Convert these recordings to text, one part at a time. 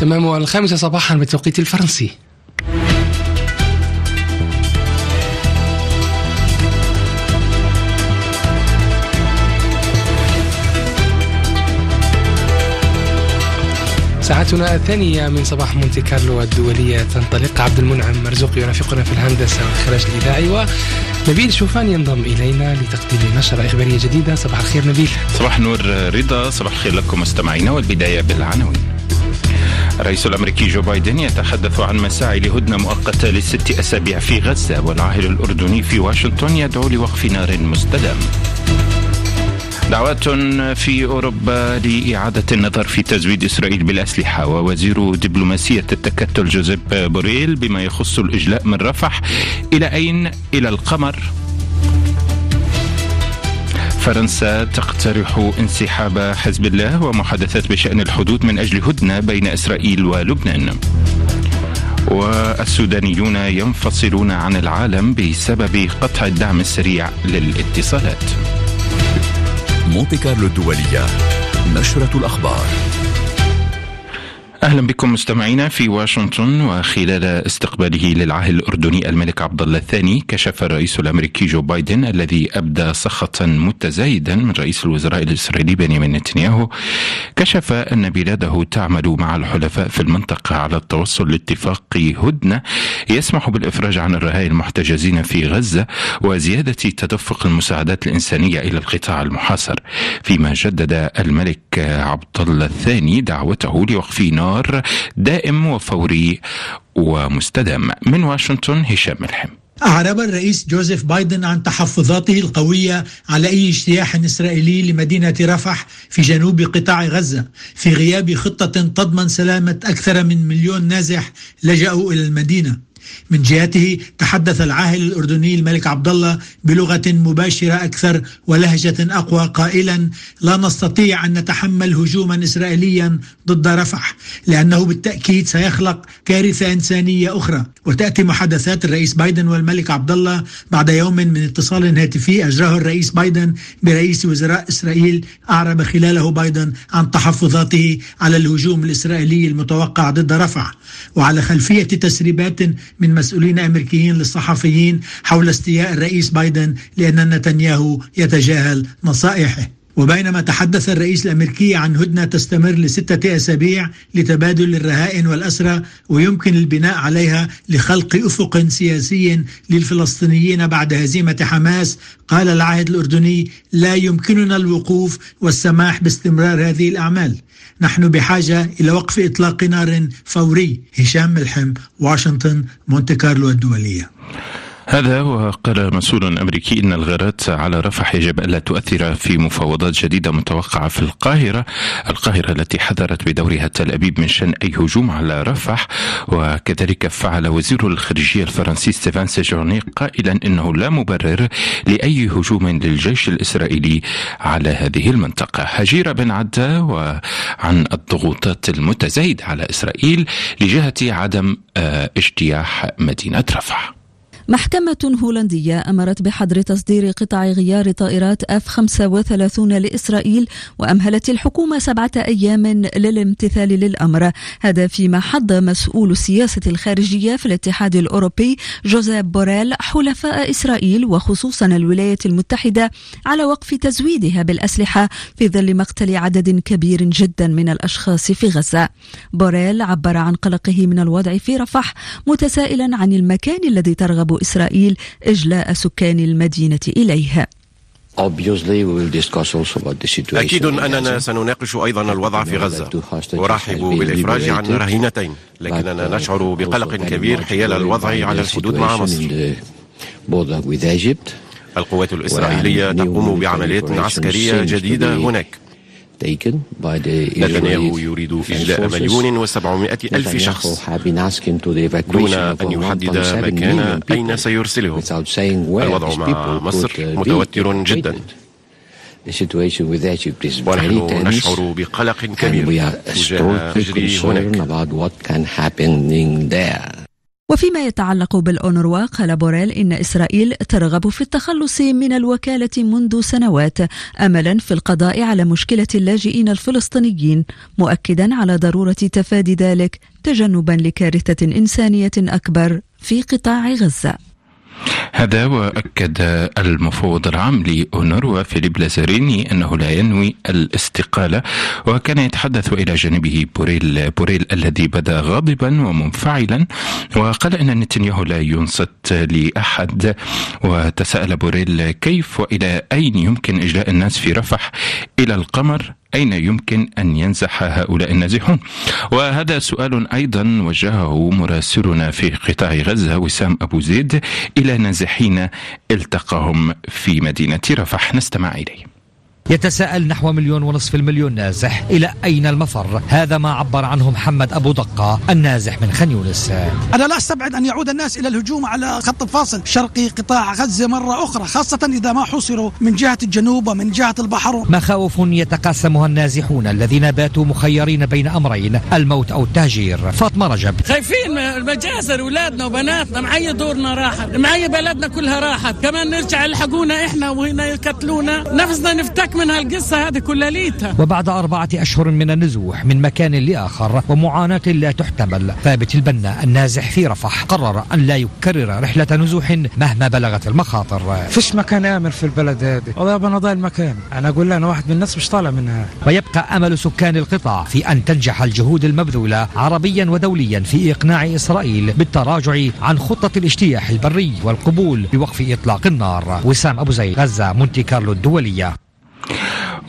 تمام الخامسة صباحا بالتوقيت الفرنسي. ساعتنا الثانية من صباح مونتي كارلو الدولية تنطلق. عبد المنعم مرزوق يرافقنا في الهندسة والإخراج الإذاعي ونبيل شوفان ينضم إلينا لتقديم نشرة إخبارية جديدة. صباح الخير نبيل. صباح النور رضا. صباح الخير لكم مستمعينا والبداية بالعناوين. الرئيس الأمريكي جو بايدن يتحدث عن مساعي لهدنة مؤقتة لست أسابيع في غزة والعاهل الأردني في واشنطن يدعو لوقف نار مستدام. دعوات في أوروبا لإعادة النظر في تزويد إسرائيل بالأسلحة ووزير دبلوماسية التكتل جوزيف بوريل بما يخص الإجلاء من رفح إلى أين؟ إلى القمر فرنسا تقترح انسحاب حزب الله ومحادثات بشأن الحدود من أجل هدنة بين إسرائيل ولبنان. والسودانيون ينفصلون عن العالم بسبب قطع الدعم السريع للاتصالات. مونتي كارلو الدولية نشرة الأخبار. أهلا بكم مستمعينا في واشنطن وخلال استقباله للعاهل الأردني الملك عبد الله الثاني كشف الرئيس الأمريكي جو بايدن الذي أبدى سخطا متزايدا من رئيس الوزراء الإسرائيلي بنيامين نتنياهو. كشف أن بلاده تعمل مع الحلفاء في المنطقة على التوصل لاتفاق هدنة يسمح بالإفراج عن الرهائن المحتجزين في غزة وزيادة تدفق المساعدات الإنسانية إلى القطاع المحاصر. فيما جدد الملك عبد الله الثاني دعوته لوقف نار النار دائم وفوري ومستدام. من واشنطن هشام ملحم. أعرب الرئيس جوزيف بايدن عن تحفظاته القوية على أي اجتياح إسرائيلي لمدينة رفح في جنوب قطاع غزة. في غياب خطة تضمن سلامة أكثر من مليون نازح لجأوا إلى المدينة. من جهته تحدث العاهل الأردني الملك عبد الله بلغة مباشرة أكثر ولهجة أقوى قائلا لا نستطيع أن نتحمل هجوما إسرائيليا ضد رفح لأنه بالتأكيد سيخلق كارثة إنسانية أخرى. وتأتي محادثات الرئيس بايدن والملك عبد الله بعد يوم من اتصال هاتفي أجراه الرئيس بايدن برئيس وزراء إسرائيل أعرب خلاله بايدن عن تحفظاته على الهجوم الإسرائيلي المتوقع ضد رفح. وعلى خلفية تسريبات من مسؤولين أمريكيين للصحفيين حول استياء الرئيس بايدن لأن نتنياهو يتجاهل نصائحه. وبينما تحدث الرئيس الأمريكي عن هدنة تستمر لستة أسابيع لتبادل الرهائن والأسرى ويمكن البناء عليها لخلق أفق سياسي للفلسطينيين بعد هزيمة حماس. قال العاهل الأردني لا يمكننا الوقوف والسماح باستمرار هذه الأعمال. نحن بحاجة إلى وقف إطلاق نار فوري. هشام ملحم واشنطن مونت كارلو الدولية. هذا وقال مسؤول أمريكي إن الغارات على رفح يجب الا تؤثر في مفاوضات جديدة متوقعة في القاهرة، القاهرة التي حذرت بدورها تل أبيب من شن أي هجوم على رفح وكذلك فعل وزير الخارجية الفرنسي ستيفان سيجورني قائلا إنه لا مبرر لأي هجوم للجيش الإسرائيلي على هذه المنطقة. هجير بن عدة وعن الضغوطات المتزايده على إسرائيل لجهة عدم آه، اجتياح مدينة رفح. محكمة هولندية أمرت بحظر تصدير قطع غيار طائرات اف 35 لإسرائيل وأمهلت الحكومة سبعة أيام للامتثال للأمر. هذا فيما حض مسؤول السياسة الخارجية في الاتحاد الأوروبي جوزيف بوريل حلفاء إسرائيل وخصوصا الولايات المتحدة على وقف تزويدها بالأسلحة في ظل مقتل عدد كبير جدا من الأشخاص في غزة. بوريل عبر عن قلقه من الوضع في رفح متسائلا عن المكان الذي ترغب إسرائيل إجلاء سكان المدينة إليه أكيد أننا سنناقش أيضا الوضع في غزة. أرحب بالإفراج عن رهينتين. لكننا نشعر بقلق كبير حيال الوضع على الحدود مع مصر. القوات الإسرائيلية تقوم بعمليات عسكرية جديدة هناك. نتنياهو يريد إجلاء مليون وسبعمائة ألف شخص. دون أن يحدد مكان أين سيرسله الوضع مع مصر متوتر جدا. ونحن نشعر بقلق كبير تجاه ما يجري هناك. وفيما يتعلق بالأونروا قال بوريل إن إسرائيل ترغب في التخلص من الوكالة منذ سنوات أملا في القضاء على مشكلة اللاجئين الفلسطينيين مؤكدا على ضرورة تفادي ذلك تجنبا لكارثة إنسانية أكبر في قطاع غزة. هذا وأكد المفوض العام لأونروا فيليب لازاريني أنه لا ينوي الاستقالة وكان يتحدث إلى جانبه بوريل بوريل الذي بدا غاضبا ومنفعلا وقال أن نتنياهو لا ينصت لأحد وتساءل بوريل كيف وإلى أين يمكن إجلاء الناس في رفح إلى القمر؟ أين يمكن أن ينزح هؤلاء النازحون؟ وهذا سؤال أيضا وجهه مراسلنا في قطاع غزة وسام أبو زيد إلى نازحين التقاهم في مدينة رفح. نستمع إليه. يتساءل نحو مليون ونصف المليون نازح. إلى أين المفر؟ هذا ما عبر عنه محمد أبو دقة النازح من خان يونس. أنا لا أستبعد أن يعود الناس إلى الهجوم على خط الفاصل. شرقي قطاع غزة مرة أخرى خاصة إذا ما حصروا من جهة الجنوب ومن جهة البحر. مخاوف يتقاسمها النازحون الذين باتوا مخيرين بين أمرين الموت أو التهجير. فاطمة رجب. خايفين المجاسر أولادنا وبناتنا معي دورنا راحت معي بلدنا كلها راحت. كمان نرجع يلحقونا إحنا وهنا يقتلونا نفسنا نفتك من هالقصة هذه كلها ليتها. وبعد أربعة أشهر من النزوح من مكان لآخر ومعاناة لا تحتمل ثابت البنا النازح في رفح قرر أن لا يكرر رحلة نزوح مهما بلغت المخاطر. فيش مكان آمن في البلد هذه؟ والله أنا ضايل المكان أنا أقول أنا واحد من الناس مش طالع منها. ويبقى أمل سكان القطاع في أن تنجح الجهود المبذولة عربيا ودوليا في إقناع إسرائيل بالتراجع عن خطة الاجتياح البري والقبول بوقف إطلاق النار. وسام أبو زيد غزة مونتي كارلو الدولية.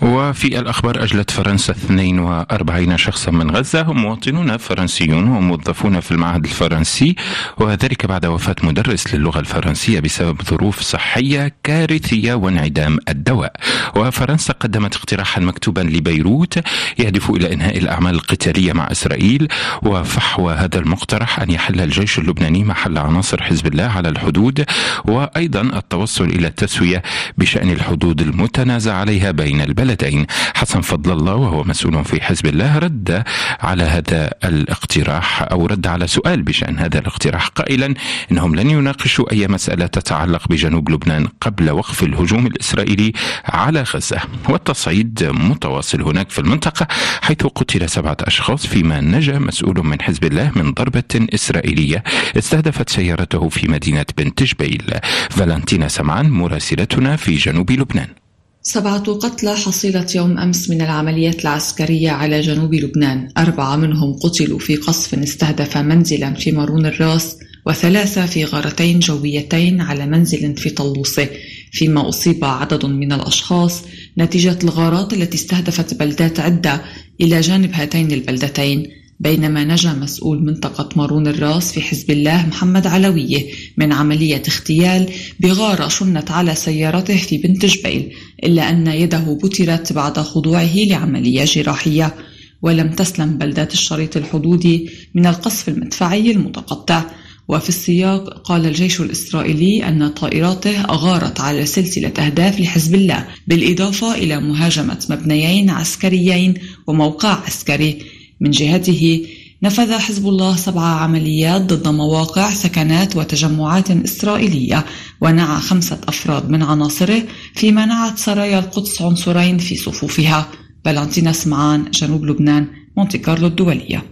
وفي الأخبار أجلت فرنسا 42 شخصا من غزة هم مواطنون فرنسيون وموظفون في المعهد الفرنسي وذلك بعد وفاة مدرس للغة الفرنسية بسبب ظروف صحية كارثية وانعدام الدواء. وفرنسا قدمت اقتراحا مكتوبا لبيروت يهدف إلى إنهاء الأعمال القتالية مع إسرائيل. وفحوى هذا المقترح أن يحل الجيش اللبناني محل عناصر حزب الله على الحدود وأيضا التوصل إلى التسوية بشأن الحدود المتنازع عليها بين البلد. البلدين حسن فضل الله وهو مسؤول في حزب الله رد على هذا الاقتراح أو رد على سؤال بشأن هذا الاقتراح قائلا إنهم لن يناقشوا أي مسألة تتعلق بجنوب لبنان قبل وقف الهجوم الإسرائيلي على غزة. والتصعيد متواصل هناك في المنطقة حيث قتل سبعة أشخاص فيما نجا مسؤول من حزب الله من ضربة إسرائيلية استهدفت سيارته في مدينة بنت جبيل. فالنتينا سمعان مراسلتنا في جنوب لبنان. سبعة قتلى حصيلة يوم أمس من العمليات العسكرية على جنوب لبنان. أربعة منهم قتلوا في قصف استهدف منزلا في مارون الراس وثلاثة في غارتين جويتين على منزل في طلوسة فيما أصيب عدد من الأشخاص نتيجة الغارات التي استهدفت بلدات عدة إلى جانب هاتين البلدتين. بينما نجا مسؤول منطقة مارون الراس في حزب الله محمد علوية من عملية اغتيال بغارة شنت على سيارته في بنت جبيل إلا أن يده بترت بعد خضوعه لعملية جراحية. ولم تسلم بلدات الشريط الحدودي من القصف المدفعي المتقطع. وفي السياق قال الجيش الإسرائيلي أن طائراته أغارت على سلسلة أهداف لحزب الله بالإضافة إلى مهاجمة مبنيين عسكريين وموقع عسكري. من جهته نفذ حزب الله سبع عمليات ضد مواقع سكنات وتجمعات إسرائيلية ونعى خمسة أفراد من عناصره فيما نعت سرايا القدس عنصرين في صفوفها فالنتينا سمعان جنوب لبنان مونتي كارلو الدولية.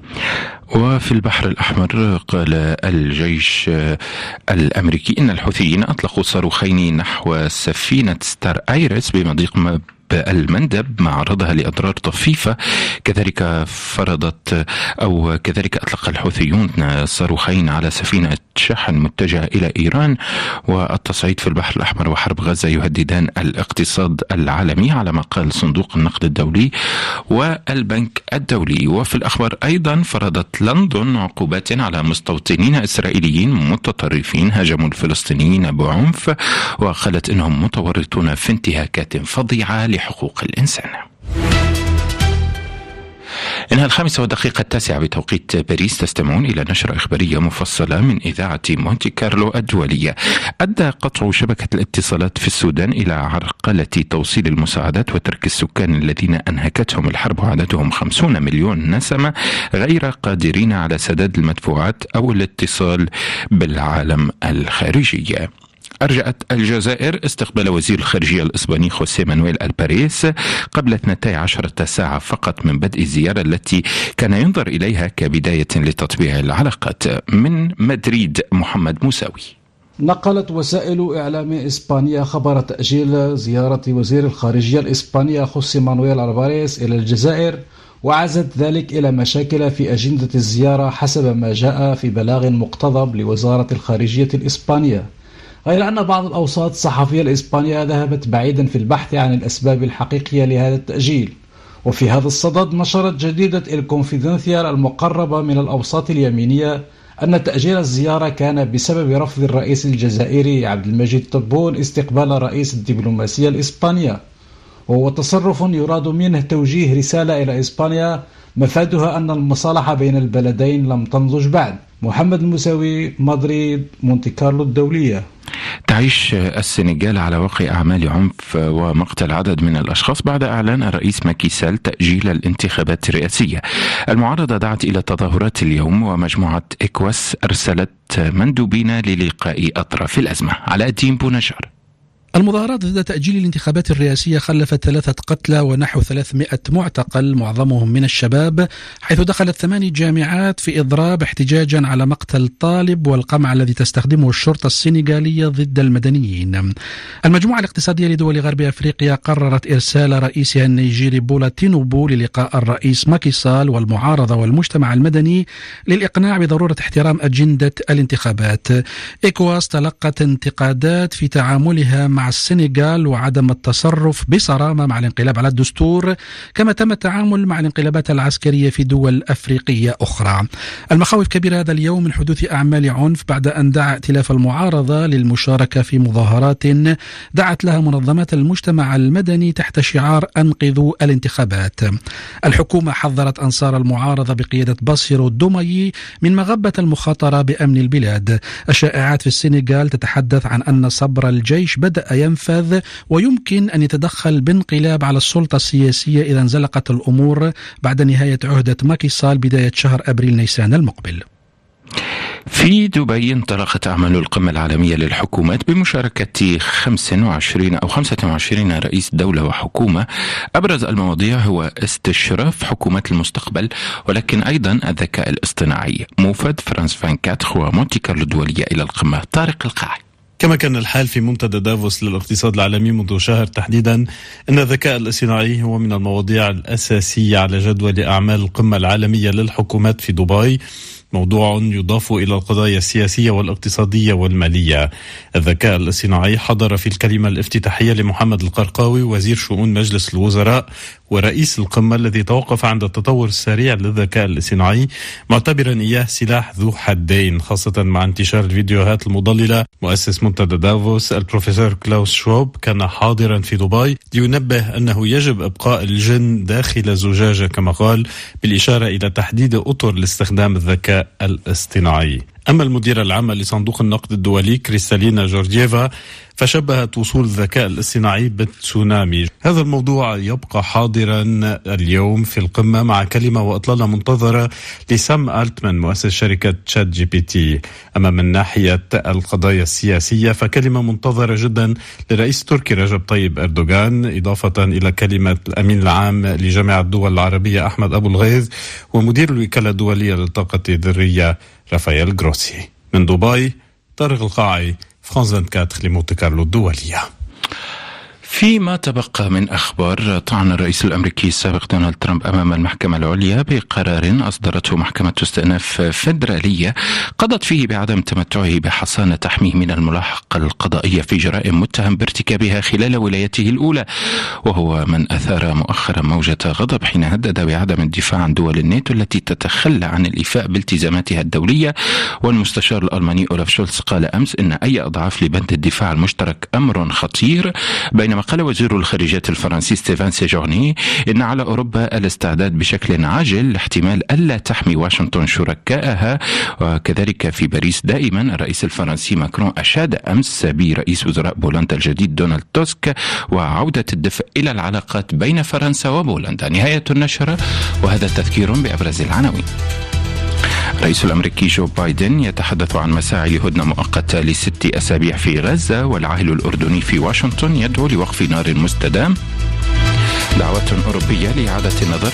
وفي البحر الأحمر قال الجيش الأمريكي إن الحوثيين أطلقوا صاروخين نحو سفينة ستار آيرس بمضيق المندب مع عرضها لأضرار طفيفة كذلك فرضت أو كذلك أطلق الحوثيون صاروخين على سفينة شحن متجهة إلى إيران والتصعيد في البحر الأحمر وحرب غزة يهددان الاقتصاد العالمي على ما قال صندوق النقد الدولي والبنك الدولي. وفي الأخبار أيضا فرضت لندن عقوبات على مستوطنين إسرائيليين متطرفين هاجموا الفلسطينيين بعنف وقالت إنهم متورطون في انتهاكات فظيعة لحقوق الإنسان. إنها الخامسة والدقيقة التاسعة بتوقيت باريس تستمعون إلى نشرة إخبارية مفصلة من إذاعة مونتي كارلو الدولية. أدى قطع شبكة الاتصالات في السودان إلى عرقلة توصيل المساعدات وترك السكان الذين أنهكتهم الحرب وعددهم خمسون مليون نسمة غير قادرين على سداد المدفوعات أو الاتصال بالعالم الخارجي. أرجأت الجزائر استقبال وزير الخارجية الإسباني خوسيه مانويل ألباريس قبل 12 ساعة فقط من بدء الزيارة التي كان ينظر إليها كبداية لتطبيع العلاقات من مدريد محمد موساوي. نقلت وسائل إعلام إسبانيا خبر تأجيل زيارة وزير الخارجية الإسبانية خوسي مانويل ألباريس إلى الجزائر وعزت ذلك إلى مشاكل في أجندة الزيارة حسب ما جاء في بلاغ مقتضب لوزارة الخارجية الإسبانية. غير أن بعض الأوساط الصحفية الإسبانية ذهبت بعيدا في البحث عن الأسباب الحقيقية لهذا التأجيل. وفي هذا الصدد نشرت جريدة الكونفيدنسيال المقربة من الأوساط اليمينية أن تأجيل الزيارة كان بسبب رفض الرئيس الجزائري عبد المجيد تبون استقبال رئيس الدبلوماسية الإسبانية. وهو تصرف يراد منه توجيه رسالة إلى إسبانيا مفادها أن المصالحة بين البلدين لم تنضج بعد. محمد المساوي مدريد مونتي كارلو الدولية. تعيش السنغال على وقع أعمال عنف ومقتل عدد من الأشخاص بعد إعلان الرئيس ماكيسال تأجيل الانتخابات الرئاسية. المعارضة دعت إلى تظاهرات اليوم ومجموعة إكواس أرسلت مندوبين للقاء أطراف الأزمة. على الدين بونجار المظاهرات ضد تأجيل الانتخابات الرئاسية خلفت ثلاثة قتلى ونحو 300 معتقل معظمهم من الشباب حيث دخلت ثماني جامعات في إضراب احتجاجا على مقتل طالب والقمع الذي تستخدمه الشرطة السنغالية ضد المدنيين. المجموعة الاقتصادية لدول غرب أفريقيا قررت إرسال رئيسها النيجيري بولا تينوبو للقاء الرئيس ماكيسال والمعارضة والمجتمع المدني للإقناع بضرورة احترام أجندة الانتخابات. إكواس تلقت انتقادات في تعاملها مع السنغال وعدم التصرف بصرامة مع الانقلاب على الدستور كما تم التعامل مع الانقلابات العسكرية في دول أفريقية أخرى. المخاوف كبيرة هذا اليوم من حدوث أعمال عنف بعد أن دعا ائتلاف المعارضة للمشاركة في مظاهرات دعت لها منظمات المجتمع المدني تحت شعار أنقذوا الانتخابات. الحكومة حذرت أنصار المعارضة بقيادة بصير الدمي من مغبة المخاطرة بأمن البلاد. الشائعات في السنغال تتحدث عن أن صبر الجيش بدأ ينفذ ويمكن أن يتدخل بانقلاب على السلطة السياسية إذا انزلقت الأمور بعد نهاية عهدة ماكي سال بداية شهر أبريل نيسان المقبل. في دبي انطلقت أعمال القمة العالمية للحكومات بمشاركة 25 أو 25 رئيس دولة وحكومة أبرز المواضيع هو استشراف حكومات المستقبل ولكن أيضا الذكاء الاصطناعي. موفد فرانس فان كاتخ ومونتي كارلو الدولية إلى القمة. طارق القاعي كما كان الحال في منتدى دافوس للاقتصاد العالمي منذ شهر تحديدا إن الذكاء الاصطناعي هو من المواضيع الأساسية على جدول أعمال القمة العالمية للحكومات في دبي. موضوع يضاف إلى القضايا السياسية والاقتصادية والمالية. الذكاء الاصطناعي حضر في الكلمة الافتتاحية لمحمد القرقاوي وزير شؤون مجلس الوزراء ورئيس القمة الذي توقف عند التطور السريع للذكاء الاصطناعي معتبرا إياه سلاح ذو حدين خاصة مع انتشار الفيديوهات المضللة. مؤسس منتدى دافوس البروفيسور كلاوس شوب كان حاضرا في دبي لينبه أنه يجب إبقاء الجن داخل زجاجة كما قال بالإشارة إلى تحديد أطر لاستخدام الذكاء الإصطناعي. أما المديرة العامة لصندوق النقد الدولي كريستالينا جورجيفا فشبهت وصول الذكاء الاصطناعي بالتسونامي. هذا الموضوع يبقى حاضرا اليوم في القمة مع كلمة وإطلالة منتظرة لسام ألتمان مؤسس شركة تشات جي بي تي. أما من ناحية القضايا السياسية فكلمة منتظرة جدا لرئيس تركي رجب طيب أردوغان إضافة إلى كلمة الأمين العام لجامعة الدول العربية أحمد أبو الغيث ومدير الوكالة الدولية للطاقة الذرية رافائيل جروسي من دبي طارق القاعي فرانس 24 لمونت كارلو الدولية. فيما تبقى من أخبار طعن الرئيس الأمريكي السابق دونالد ترامب أمام المحكمة العليا بقرار أصدرته محكمة استئناف فيدرالية قضت فيه بعدم تمتعه بحصانة تحميه من الملاحقة القضائية في جرائم متهم بارتكابها خلال ولايته الأولى وهو من أثار مؤخرا موجة غضب حين هدد بعدم الدفاع عن دول الناتو التي تتخلى عن الإيفاء بالتزاماتها الدولية. والمستشار الألماني أولاف شولتز قال أمس إن أي إضعاف لبند الدفاع المشترك أمر خطير بينما بينما قال وزير الخارجية الفرنسي ستيفان سيجورني إن على أوروبا الاستعداد بشكل عاجل لاحتمال ألا تحمي واشنطن شركائها وكذلك في باريس دائما الرئيس الفرنسي ماكرون أشاد أمس برئيس وزراء بولندا الجديد دونالد توسك وعودة الدفء إلى العلاقات بين فرنسا وبولندا. نهاية النشرة وهذا تذكير بأبرز العناوين. الرئيس الأمريكي جو بايدن يتحدث عن مساعي لهدنه مؤقتة لست أسابيع في غزة والعاهل الأردني في واشنطن يدعو لوقف نار مستدام. دعوة أوروبية لإعادة النظر.